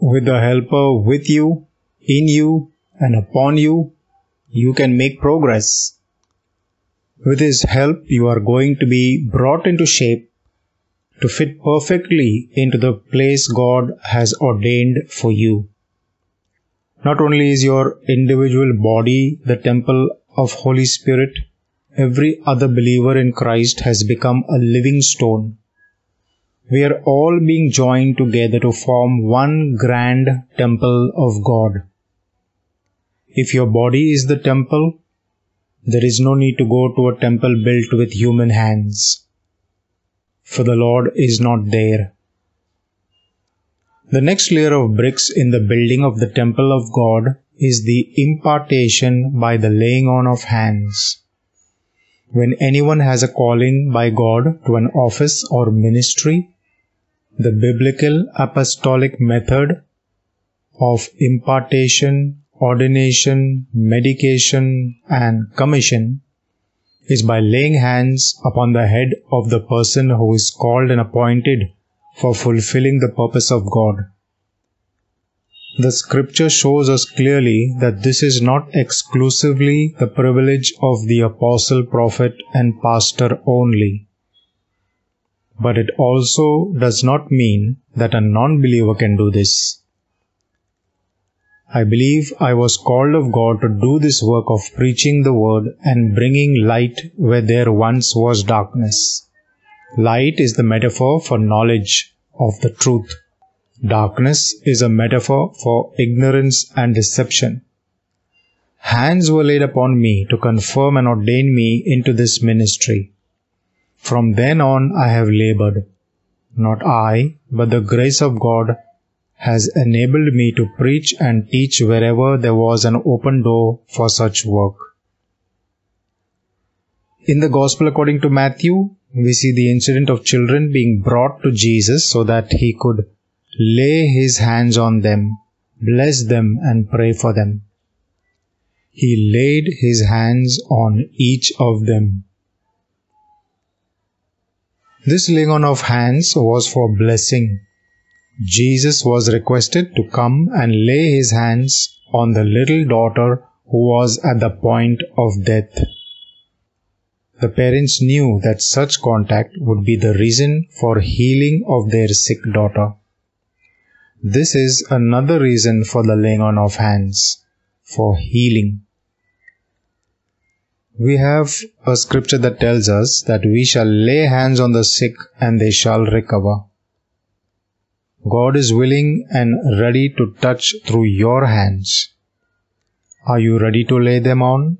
With the Helper with you, in you, and upon you, you can make progress. With His help, you are going to be brought into shape to fit perfectly into the place God has ordained for you. Not only is your individual body the temple of Holy Spirit, every other believer in Christ has become a living stone. We are all being joined together to form one grand temple of God. If your body is the temple, there is no need to go to a temple built with human hands, for the Lord is not there. The next layer of bricks in the building of the temple of God is the impartation by the laying on of hands. When anyone has a calling by God to an office or ministry, the biblical apostolic method of impartation, ordination, medication, and commission is by laying hands upon the head of the person who is called and appointed for fulfilling the purpose of God. The scripture shows us clearly that this is not exclusively the privilege of the apostle, prophet, and pastor only. But it also does not mean that a non believer can do this. I believe I was called of God to do this work of preaching the word and bringing light where there once was darkness. Light is the metaphor for knowledge of the truth. Darkness is a metaphor for ignorance and deception. Hands were laid upon me to confirm and ordain me into this ministry. From then on I have labored. Not I, but the grace of God has enabled me to preach and teach wherever there was an open door for such work. In the Gospel according to Matthew, we see the incident of children being brought to Jesus so that he could lay his hands on them, bless them, and pray for them. He laid his hands on each of them. This laying on of hands was for blessing. Jesus was requested to come and lay his hands on the little daughter who was at the point of death. The parents knew that such contact would be the reason for healing of their sick daughter. This is another reason for the laying on of hands, for healing. We have a scripture that tells us that we shall lay hands on the sick and they shall recover. God is willing and ready to touch through your hands. Are you ready to lay them on?